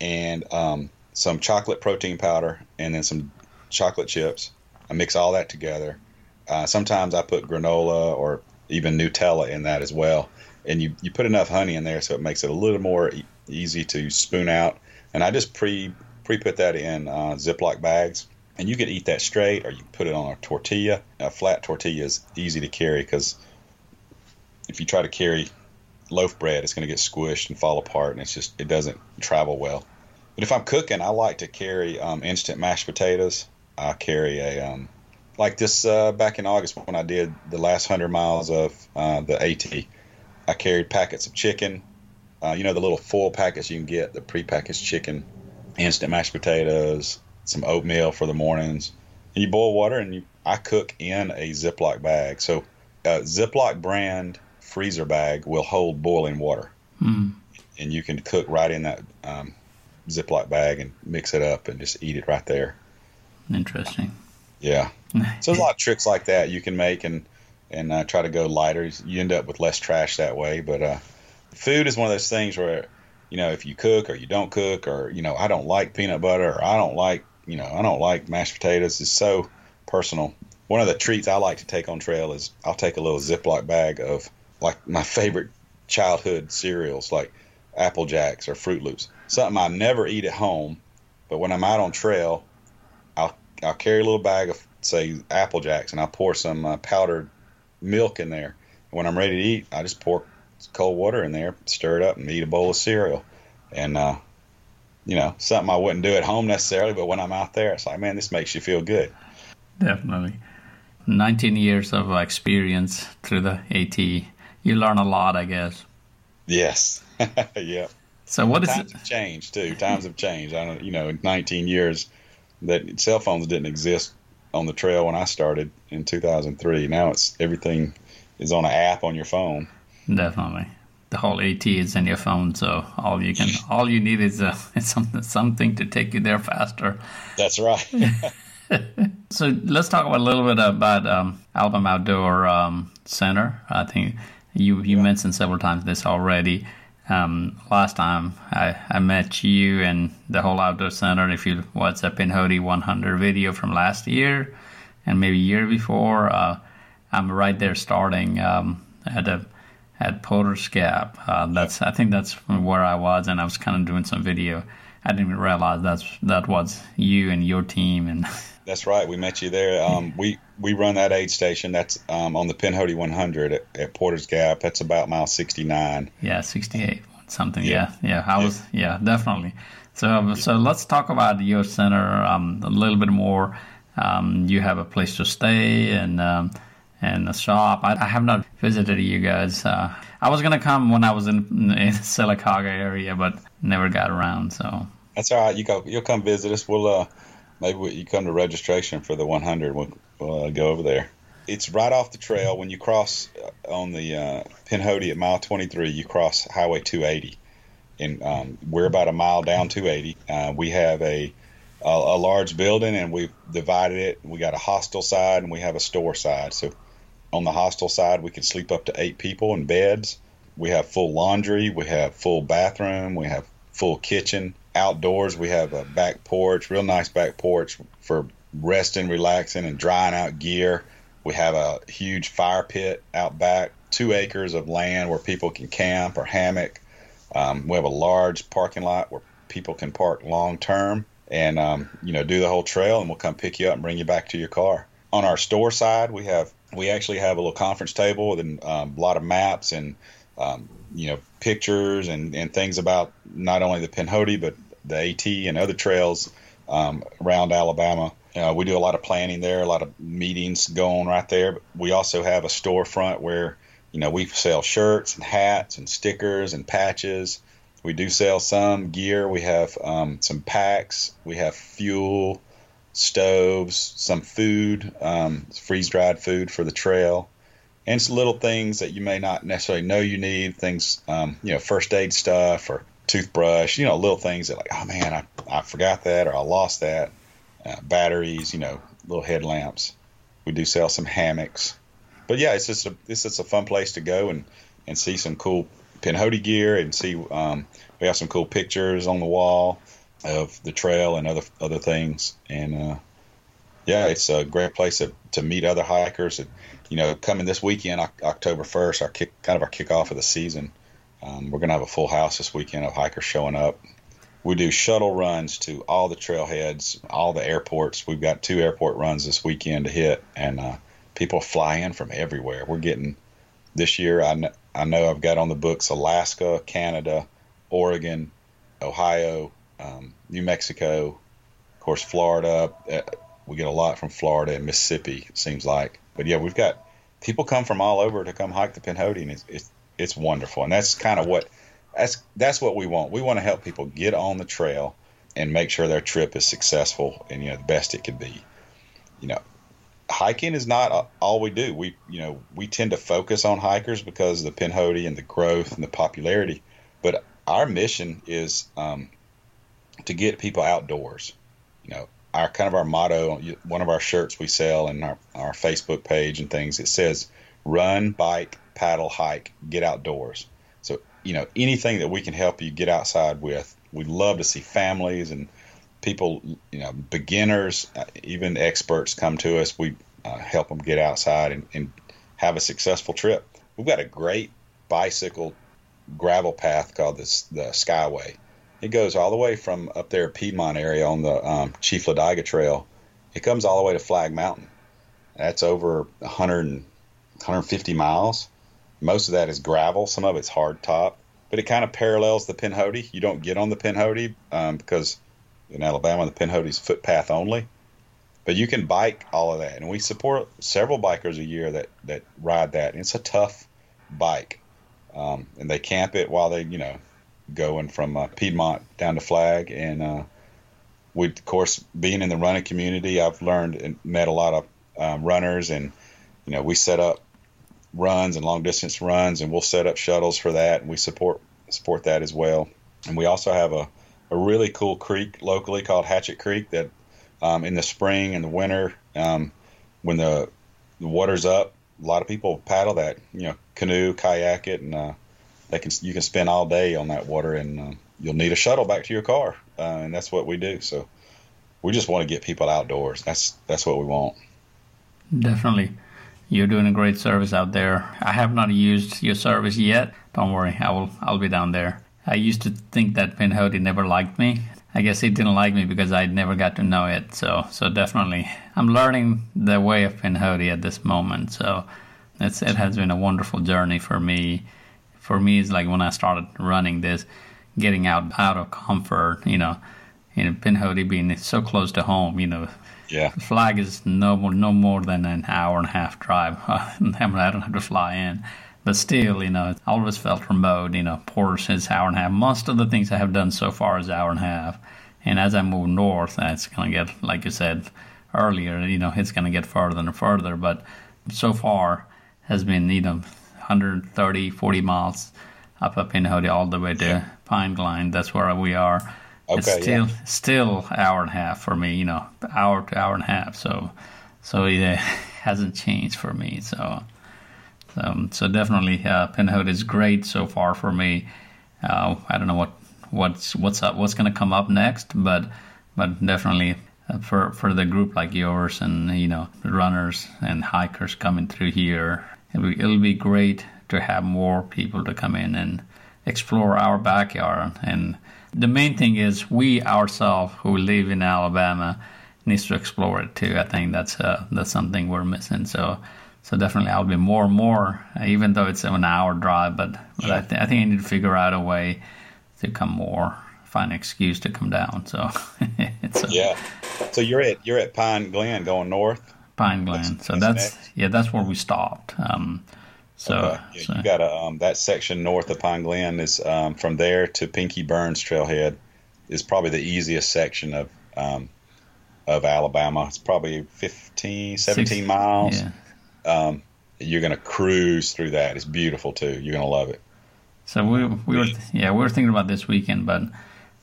B: and um, some chocolate protein powder and then some chocolate chips. I mix all that together. Uh, sometimes I put granola or even Nutella in that as well. And you, you put enough honey in there so it makes it a little more e- easy to spoon out. And I just pre pre put that in uh, Ziploc bags. And you can eat that straight, or you can put it on a tortilla. A flat tortilla is easy to carry because if you try to carry loaf bread, it's going to get squished and fall apart, and it's just it doesn't travel well. But if I'm cooking, I like to carry um, instant mashed potatoes. I carry a um, like this uh, back in August when I did the last hundred miles of uh, the AT. I carried packets of chicken. Uh, you know the little foil packets you can get, the prepackaged chicken instant mashed potatoes, some oatmeal for the mornings. And you boil water, and you, I cook in a Ziploc bag. So, a Ziploc brand freezer bag will hold boiling water, mm. and you can cook right in that um, Ziploc bag and mix it up and just eat it right there.
A: Interesting.
B: Yeah. so there's a lot of tricks like that you can make and and uh, try to go lighter. You end up with less trash that way. But uh, food is one of those things where you know, if you cook or you don't cook, or you know, I don't like peanut butter, or I don't like, you know, I don't like mashed potatoes. It's so personal. One of the treats I like to take on trail is I'll take a little Ziploc bag of like my favorite childhood cereals, like Apple Jacks or Froot Loops. Something I never eat at home, but when I'm out on trail, I'll carry a little bag of say Apple Jacks and I'll pour some uh, powdered milk in there. And when I'm ready to eat, I just pour cold water in there, stir it up, and eat a bowl of cereal. And uh, you know, something I wouldn't do at home necessarily, but when I'm out there, it's like, man, this makes you feel good.
A: Definitely. 19 years of experience through the AT. You learn a lot, I guess.
B: Yes. yeah.
A: So what
B: Times
A: is it?
B: have changed too. Times have changed. I don't, you know, in 19 years, that cell phones didn't exist on the trail when I started in 2003. Now it's everything is on an app on your phone.
A: Definitely. The whole AT is in your phone, so all you can, all you need is, uh, something, something to take you there faster.
B: That's right.
A: so let's talk about a little bit about um, Alabama Outdoor um, Center. I think you you yeah. mentioned several times this already. Um, last time I, I met you and the whole outdoor center. If you watch the Pinhoti 100 video from last year and maybe year before, uh, I'm right there starting um, at a at Porter's Gap. Uh, that's I think that's where I was, and I was kind of doing some video. I didn't realize that's that was you and your team and.
B: That's right. We met you there. Um, we we run that aid station. That's um, on the Pinhoti 100 at, at, Porter's Gap. That's about mile 69.
A: Yeah, 68 something. Yeah, yeah. yeah I was. Yeah, definitely. So so let's talk about your center um, a little bit more. Um, you have a place to stay and um, and a shop. I, I, have not visited you guys. Uh, I was gonna come when I was in, in Sylacauga area, but never got around. So
B: that's all right. You go. You'll come visit us. We'll uh, maybe we, you come to registration for the 100. We'll, we'll uh, go over there. It's right off the trail. When you cross uh, on the uh, at mile 23, you cross Highway 280, and um, we're about a mile down 280. Uh, we have a, a, a large building, and we've divided it. We got a hostel side and we have a store side. So on the hostel side, we can sleep up to eight people in beds. We have full laundry. We have full bathroom. We have full kitchen outdoors. We have a back porch, real nice back porch for resting, relaxing, and drying out gear. We have a huge fire pit out back, two acres of land where people can camp or hammock. Um, we have a large parking lot where people can park long term and um, you know do the whole trail, and we'll come pick you up and bring you back to your car. On our store side, we have we actually have a little conference table and um, a lot of maps and um, you know pictures and, and things about not only the Pinhoti but the AT and other trails um, around Alabama. Uh, we do a lot of planning there, a lot of meetings going right there. But we also have a storefront where you know we sell shirts and hats and stickers and patches. We do sell some gear. We have um, some packs. We have fuel, stoves, some food, um, freeze dried food for the trail, and some little things that you may not necessarily know you need. Things, um, you know, first aid stuff or toothbrush, you know, little things that like, oh man, I, I forgot that or I lost that. Uh, batteries, you know, little headlamps. We do sell some hammocks, but yeah, it's just a it's just a fun place to go and and see some cool Pinhoti gear and see. Um, we have some cool pictures on the wall of the trail and other other things, and uh, yeah, it's a great place to, to meet other hikers. And, you know, coming this weekend, October first, our kick, kind of our kickoff of the season um, we're going to have a full house this weekend of hikers showing up. We do shuttle runs to all the trailheads, all the airports. We've got two airport runs this weekend to hit, and uh, people fly in from everywhere. We're getting this year. I, kn- I know I've got on the books Alaska, Canada, Oregon, Ohio, um, New Mexico, of course Florida. Uh, we get a lot from Florida and Mississippi. It seems like, but yeah, we've got people come from all over to come hike the and it's, it's it's wonderful, and that's kind of what that's that's what we want. We want to help people get on the trail and make sure their trip is successful and you know the best it can be. You know, hiking is not all we do. We you know we tend to focus on hikers because of the Pinhoti and the growth and the popularity, but our mission is um, to get people outdoors. You know, our kind of our motto, one of our shirts we sell and our, our Facebook page and things, it says run, bike, paddle, hike, get outdoors. So, you know, anything that we can help you get outside with, we love to see families and people, you know, beginners, uh, even experts come to us. We uh, help them get outside and, and have a successful trip. We've got a great bicycle gravel path called the, the Skyway. It goes all the way from up there Piedmont area on the um, Chief Ladiga Trail. It comes all the way to Flagg Mountain. That's over 100 150 miles. Most of that is gravel. Some of it's hard top, but it kind of parallels the Pinhoti. You don't get on the Pinhoti um, because in Alabama the Pinhoti is footpath only, but you can bike all of that, and we support several bikers a year that that ride that. And it's a tough bike, um, and they camp it while they you know going from uh, Piedmont down to Flagg, and uh, we of course being in the running community, I've learned and met a lot of um, runners and you know, we set up runs and long distance runs, and we'll set up shuttles for that, and we support support that as well. And we also have a, a really cool creek locally called Hatchet Creek that um, in the spring and the winter, um, when the, the water's up, a lot of people paddle that, you know, canoe, kayak it, and uh, they can you can spend all day on that water, and uh, you'll need a shuttle back to your car, uh, and that's what we do. So we just want to get people outdoors. That's that's what we want.
A: Definitely You're doing a great service out there. I have not used your service yet. Don't worry, I will. I'll be down there. I used to think that Pinhoti never liked me. I guess he didn't like me because I never got to know it. So, so definitely, I'm learning the way of Pinhoti at this moment. So, it's it has been a wonderful journey for me. For me, it's like when I started running this, getting out out of comfort. You know, you know, Pinhoti being so close to home. You know,
B: Yeah.
A: Flagg is no more no more than an hour and a half drive. I don't have to fly in, but still, you know, I always felt remote. You know, Portage is hour and a half. Most of the things I have done so far is hour and a half, and as I move north, it's gonna get like you said earlier. You know, it's gonna get further and further. But so far has been you know 130, 40 miles up up in Hody all the way to Pine Glen. That's where we are it's still
B: yeah.
A: still hour and a half for me, you know, hour to hour and a half. So so it uh, hasn't changed for me. So um, so definitely uh, Pinhoti is great so far for me. Uh, I don't know what what's what's up what's going to come up next, but but definitely uh, for for the group like yours and you know runners and hikers coming through here, it'll be, it'll be great to have more people to come in and explore our backyard. And the main thing is we ourselves who live in Alabama needs to explore it too. I think that's uh, that's something we're missing. So. So definitely, I'll be more and more, even though it's an hour drive. But, but I, th- I think I need to figure out a way to come more, find an excuse to come down. So it's a
B: Yeah. So you're at you're at Pine Glen going north.
A: Pine Glen. So
B: that's
A: that's yeah, that's where we stopped. Um, so,
B: Okay. Yeah,
A: so
B: you got a um, that section north of Pine Glen is um, from there to Pinky Burns Trailhead is probably the easiest section of um, of Alabama. It's probably 15, 17
A: Six-
B: miles.
A: yeah.
B: Um, you're gonna cruise through that. It's beautiful too. You're gonna love it.
A: So we we were yeah we were thinking about this weekend, but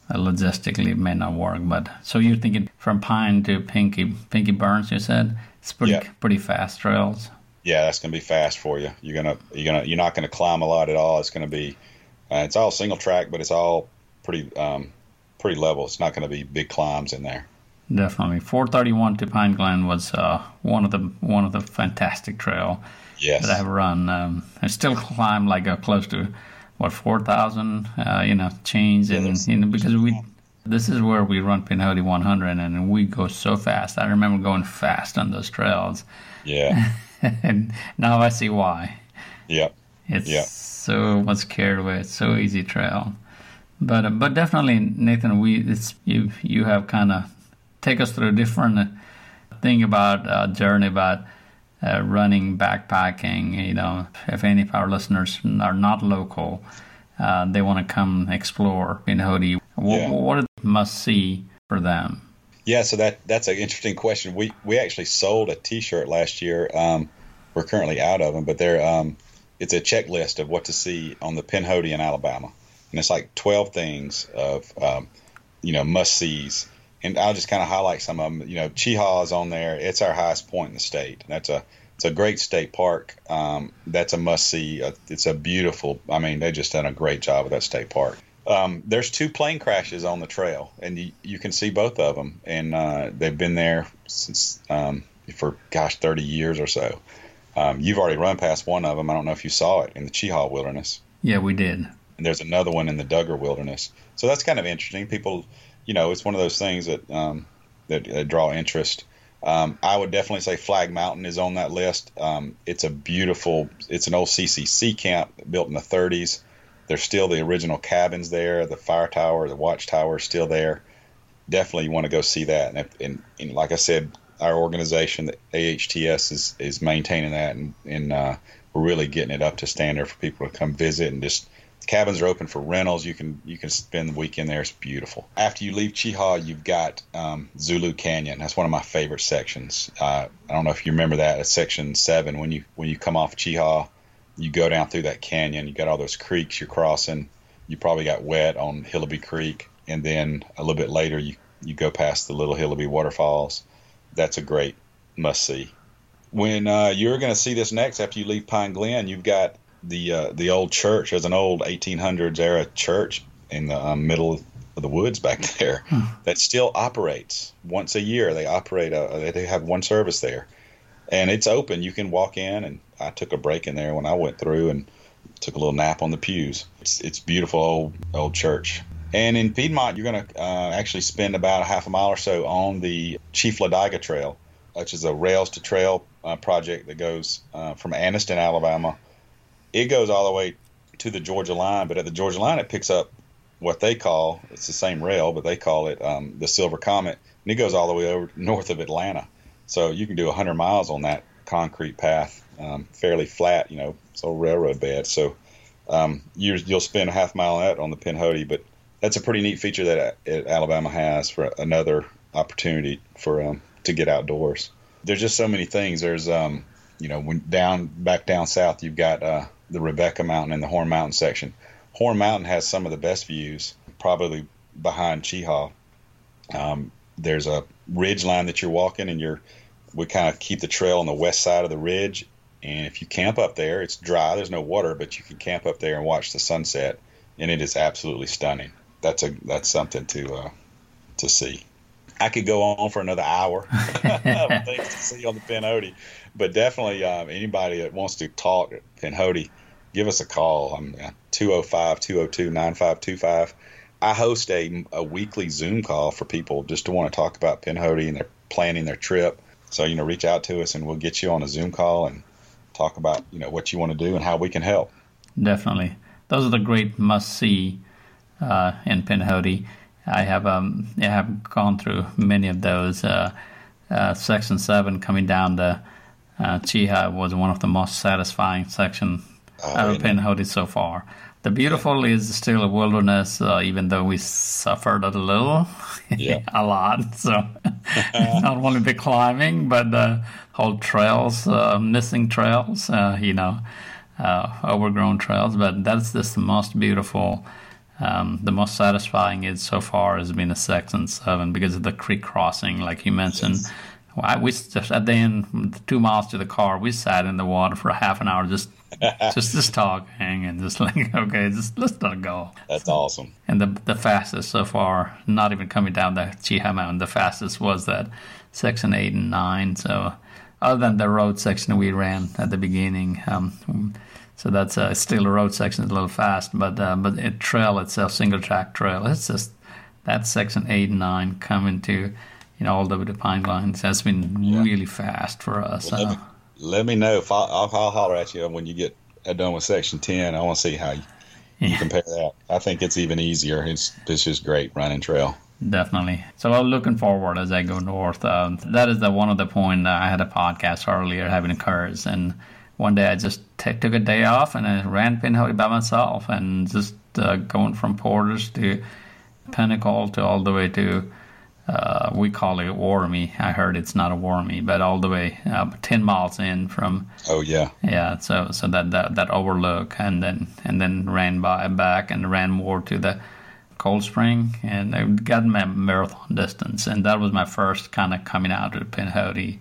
A: uh, logistically it may not work. But so you're thinking from Pine to Pinky Pinky Burns? You said it's pretty pretty fast trails.
B: Yeah, that's gonna be fast for you. You're gonna you're gonna you're not gonna climb a lot at all. It's gonna be uh, it's all single track, but it's all pretty um, pretty level. It's not gonna be big climbs in there.
A: Definitely, 431 to Pine Glen was uh, one of the one of the fantastic trail
B: Yes.
A: that I have run. Um, I still climb like uh, close to what 4,000, uh, you know, change, and you know because we this is where we run Pinhoti 100, and we go so fast. I remember going fast on those trails,
B: Yeah.
A: and now I see why.
B: Yep.
A: It's
B: Yeah.
A: so much carried away. It's so easy trail, but uh, but definitely Nathan, we it's you you have kind of take us through a different uh, thing about uh, journey about uh, running backpacking. You know, if any of our listeners are not local, uh, they want to come explore Pinhoti. What,
B: Yeah.
A: what must see for them?
B: Yeah, so that that's an interesting question. We we actually sold a T-shirt last year. Um, we're currently out of them, but they're um, it's a checklist of what to see on the Pinhoti in Alabama, and it's like twelve things of um, you know must sees. And I'll just kind of highlight some of them. You know, Cheaha is on there. It's our highest point in the state. That's a it's a great state park. Um, that's a must see. Uh, It's a beautiful. I mean, they just done a great job with that state park. Um, there's two plane crashes on the trail, and you, you can see both of them. And uh, they've been there since um, for gosh, 30 years or so. Um, you've already run past one of them. I don't know if you saw it in the Cheaha Wilderness,
A: Yeah, we did.
B: and there's another one in the Dugger Wilderness. So that's kind of interesting. People, you know, it's one of those things that um, that uh, draw interest. Um, I would definitely say Flagg Mountain is on that list. Um, it's a beautiful. It's an old CCC camp built in the 30s. There's still the original cabins there. The fire tower, the watchtower is still there. Definitely you want to go see that. And, and, and like I said, our organization, the AHTS, is is maintaining that, and, and uh, we're really getting it up to standard for people to come visit and just cabins are open for rentals. You can you can spend the weekend there. It's beautiful. After you leave Cheaha, you've got um, Zulu Canyon. That's one of my favorite sections. Uh, I don't know if you remember that. It's section seven. When you when you come off Cheaha, you go down through that canyon. You got all those creeks you're crossing. You probably got wet on Hillabee Creek, and then a little bit later you you go past the Little Hillaby waterfalls. That's a great must see. When uh, you're going to see this next after you leave Pine Glen, you've got the uh, the old church. There's an old 1800s era church in the um, middle of the woods back there that still operates once a year. They operate. A, they have one service there. And it's open. You can walk in, and I took a break in there when I went through and took a little nap on the pews. It's it's beautiful old old church. And in Piedmont, you're going to uh, actually spend about a half a mile or so on the Chief Ladiga Trail, which is a rails to trail uh, project that goes uh, from Anniston, Alabama. It goes all the way to the Georgia line, but at the Georgia line, it picks up what they call it's the same rail, but they call it um, the Silver Comet, and it goes all the way over north of Atlanta. So you can do 100 miles on that concrete path, um, fairly flat, you know, it's a railroad bed. So um, you, will spend a half mile out on the Pinhoti, but that's a pretty neat feature that uh, Alabama has for another opportunity for um, to get outdoors. There's just so many things. There's um, you know when down back down south you've got uh, the Rebecca Mountain and the Horn Mountain section. Horn Mountain has some of the best views, probably behind Cheaha. Um, there's a ridge line that you're walking, and you're we kind of keep the trail on the west side of the ridge. And if you camp up there, it's dry. There's no water, but you can camp up there and watch the sunset, and it is absolutely stunning that's a that's something to uh, to see. I could go on for another hour things to see on the Pinhoti, but definitely um, anybody that wants to talk Pinhoti, give us a call. I'm 205 202 9525. I host a, a weekly Zoom call for people just to want to talk about Pinhoti and they're planning their trip. So, you know, reach out to us and we'll get you on a Zoom call and talk about, you know, what you want to do and how we can help.
A: Definitely. Those are the great must see uh, in Pinhoti. I have um, I have gone through many of those. Uh, uh, section seven coming down the uh, Cheaha was one of the most satisfying section oh, of Pinhoti so far. The beautiful is still a wilderness, uh, even though we suffered a little, yeah. a lot. So not only the climbing, but the whole trails, uh, missing trails, uh, you know, uh, overgrown trails. But that's just the most beautiful um, the most satisfying is so far has been a and seven because of the creek crossing, like you mentioned. Yes. Well, we just at the end, two miles to the car, we sat in the water for half an hour, just just just talking and just like okay, just let's let go.
B: That's awesome.
A: And the the fastest so far, not even coming down the Cheaha Mountain, the fastest was that section eight and nine. So other than the road section we ran at the beginning. Um, so that's uh, still a road section is a little fast, but uh, but a trail itself, single track trail, it's just that section eight and nine coming to you know all the way to Pine Lines has been yeah. really fast for us.
B: Well, me, let, me, know if I, will I'll holler at you when you get done with section ten. I want to see how you, you compare that. I think it's even easier. It's it's just great running trail.
A: Definitely. So I'm looking forward as I go north. Um, that is the one of the point I had a podcast earlier having occurs and one day I just t- took a day off and I ran Pinhoti by myself and just uh, going from Porters to Pinnacle to all the way to uh, we call it Wormy. I heard it's not a Wormy, but all the way uh, ten miles in from.
B: Oh yeah.
A: Yeah. So so that, that that overlook and then and then ran by back and ran more to the Cold Spring and I got my marathon distance and that was my first kind of coming out of Pinhoti,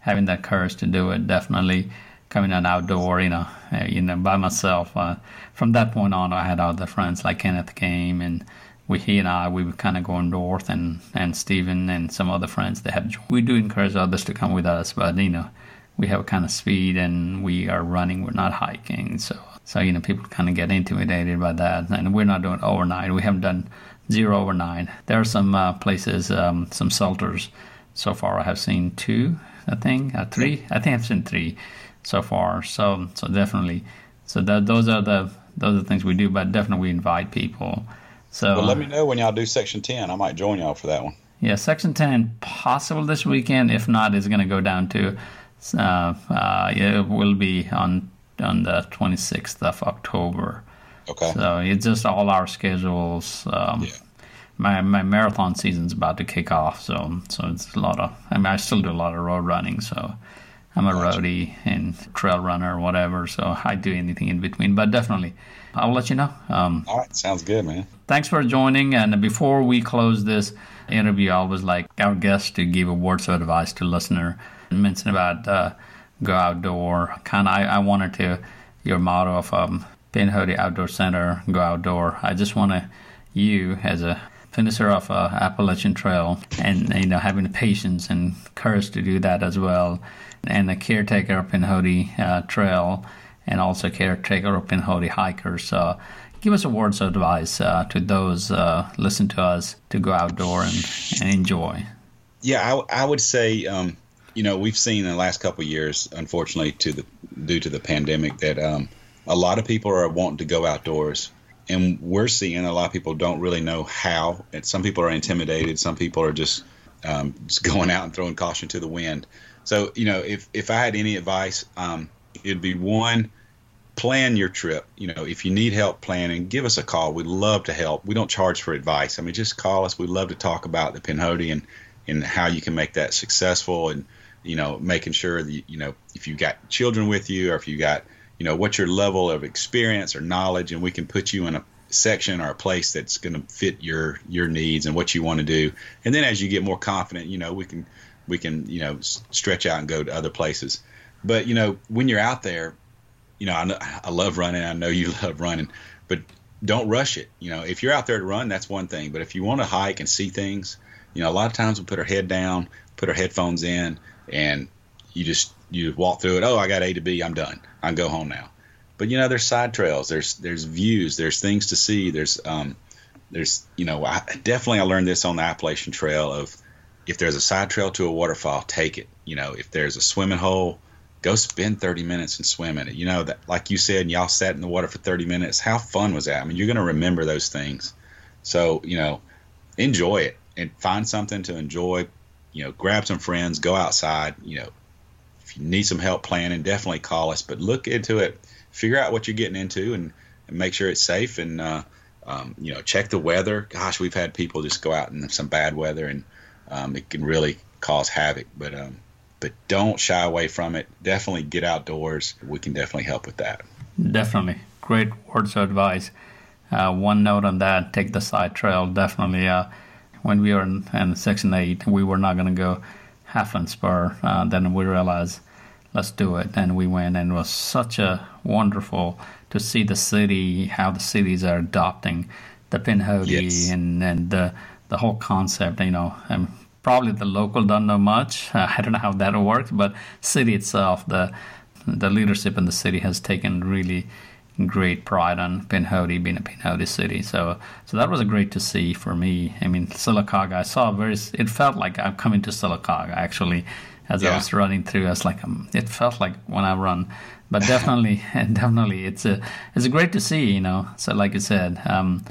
A: having that courage to do it. Definitely coming out outdoor, you know, uh, you know, by myself. Uh, from that point on, I had other friends like Kenneth came, and we he and I we were kind of going north, and and Stephen and some other friends they have. Joined. We do encourage others to come with us, but you know, we have a kind of speed, and we are running. We're not hiking, so so you know, people kind of get intimidated by that, and we're not doing overnight. We haven't done zero overnight. There are some uh, places, um, some shelters. So far, I have seen two. I think uh, three. I think I've seen three so far. So so definitely, so that those are the those are the things we do. But definitely, we invite people. So
B: well, let me know when y'all do section ten. I might join y'all for that one.
A: Yeah, section ten possible this weekend. If not, it's going to go down to. Uh, uh, it will be on on the 26th of October.
B: Okay.
A: So it's just all our schedules. Um, yeah. My my marathon season's about to kick off, so so it's a lot of. I mean, I still do a lot of road running, so I'm a gotcha. roadie and trail runner or whatever, so I do anything in between. But definitely, I'll let you know.
B: Um, All right, sounds good, man.
A: Thanks for joining. And before we close this interview, I always like our guests to give a words of advice to listener and mention about uh, go outdoor. Kind of, I, I wanted to your motto of um, Outdoor Center, go outdoor. I just want to you as a finisher of uh, Appalachian Trail, and you know having the patience and courage to do that as well, and a caretaker of Pinhoti uh, Trail, and also caretaker of Pinhoti hikers. Uh, give us a words of advice uh, to those uh, listen to us to go outdoor and, and enjoy.
B: Yeah, I, I would say, um, you know, we've seen in the last couple years, unfortunately, to the due to the pandemic, that um, a lot of people are wanting to go outdoors, and we're seeing a lot of people don't really know how. And some people are intimidated. Some people are just um, just going out and throwing caution to the wind. So, you know, if if I had any advice, um, it'd be one plan your trip. You know, if you need help planning, give us a call. We'd love to help. We don't charge for advice. I mean, just call us. We'd love to talk about the Pinhoti and, and how you can make that successful and, you know, making sure that, you know, if you've got children with you or if you got, you know, what's your level of experience or knowledge and we can put you in a section or a place that's going to fit your, your needs and what you want to do. And then as you get more confident, you know, we can, we can, you know, stretch out and go to other places. But, you know, when you're out there, you know, I, I love running. I know you love running, but don't rush it. You know, if you're out there to run, that's one thing. But if you want to hike and see things, you know, a lot of times we put our head down, put our headphones in, and you just you walk through it. Oh, I got A to B. I'm done. I can go home now. But you know, there's side trails. There's there's views. There's things to see. There's um there's you know I, definitely I learned this on the Appalachian Trail of if there's a side trail to a waterfall, take it. You know, if there's a swimming hole, go spend 30 minutes and swim in it. You know that, like you said, y'all sat in the water for 30 minutes. How fun was that? I mean, you're going to remember those things. So you know, enjoy it and find something to enjoy. You know, grab some friends, go outside. You know, if you need some help planning, definitely call us. But look into it, figure out what you're getting into, and, and make sure it's safe. And uh, um, you know, check the weather. Gosh, we've had people just go out in some bad weather, and um, it can really cause havoc. But um, but don't shy away from it. Definitely get outdoors. We can definitely help with that.
A: Definitely. Great words of advice. Uh, one note on that take the side trail. Definitely. Uh, when we were in, in, Section 8, we were not going to go Halfland Spur. Uh, then we realized, let's do it. And we went, and it was such a wonderful to see the city, how the cities are adopting the Pinhoti yes. and, and the, the whole concept. You know, um, probably the local don't know much. Uh, I don't know how that works, but city itself, the the leadership in the city has taken really great pride on Pinhoti being a Pinhoti city. So so that was a great to see for me. I mean, Sylacauga, I saw very. It felt like I'm coming to Sylacauga actually. As yeah. I was running through, I was like, um, it felt like when I run, but definitely, definitely, it's a, it's a great to see, you know. So, like you said, um,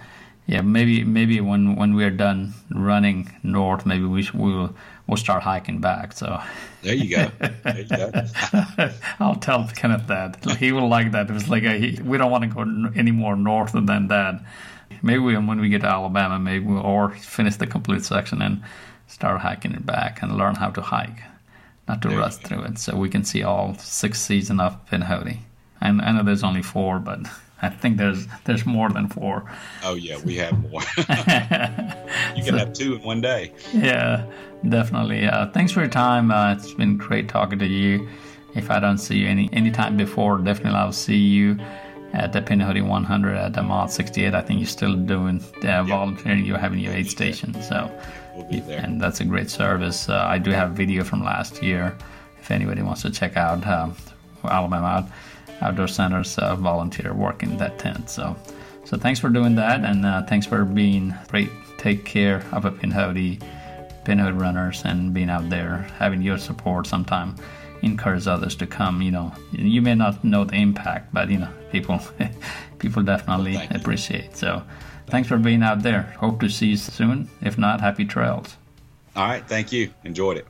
A: yeah, maybe maybe when when we're done running north, maybe we we'll we'll start hiking back. So
B: there you go. There you go.
A: I'll tell Kenneth that he will like that. It was like a, he, we don't want to go any more north than that. Maybe we, when we get to Alabama, maybe we'll or finish the complete section and start hiking it back and learn how to hike, not to there rush through it, so we can see all six seasons of Pinhoti. And I know there's only four, but I think there's there's more than four.
B: Oh yeah, we have more. you can so, have two in one day.
A: Yeah, definitely. Uh, thanks for your time. Uh, it's been great talking to you. If I don't see you any any time before, definitely I'll see you at the Pinhoti 100 at the Mod 68. I think you're still doing uh, volunteering. You're having your aid station, so
B: we'll be there.
A: and that's a great service. Uh, I do have video from last year. If anybody wants to check out uh, Alabama outdoor centers uh, volunteer work in that tent. So, so thanks for doing that, and uh, thanks for being great. Take care of a Pinhoti, Pinhoti runners, and being out there, having your support. Sometime encourage others to come. You know, you may not know the impact, but you know, people, people definitely well, appreciate. So, thanks for being out there. Hope to see you soon. If not, happy trails.
B: All right, thank you. Enjoyed it.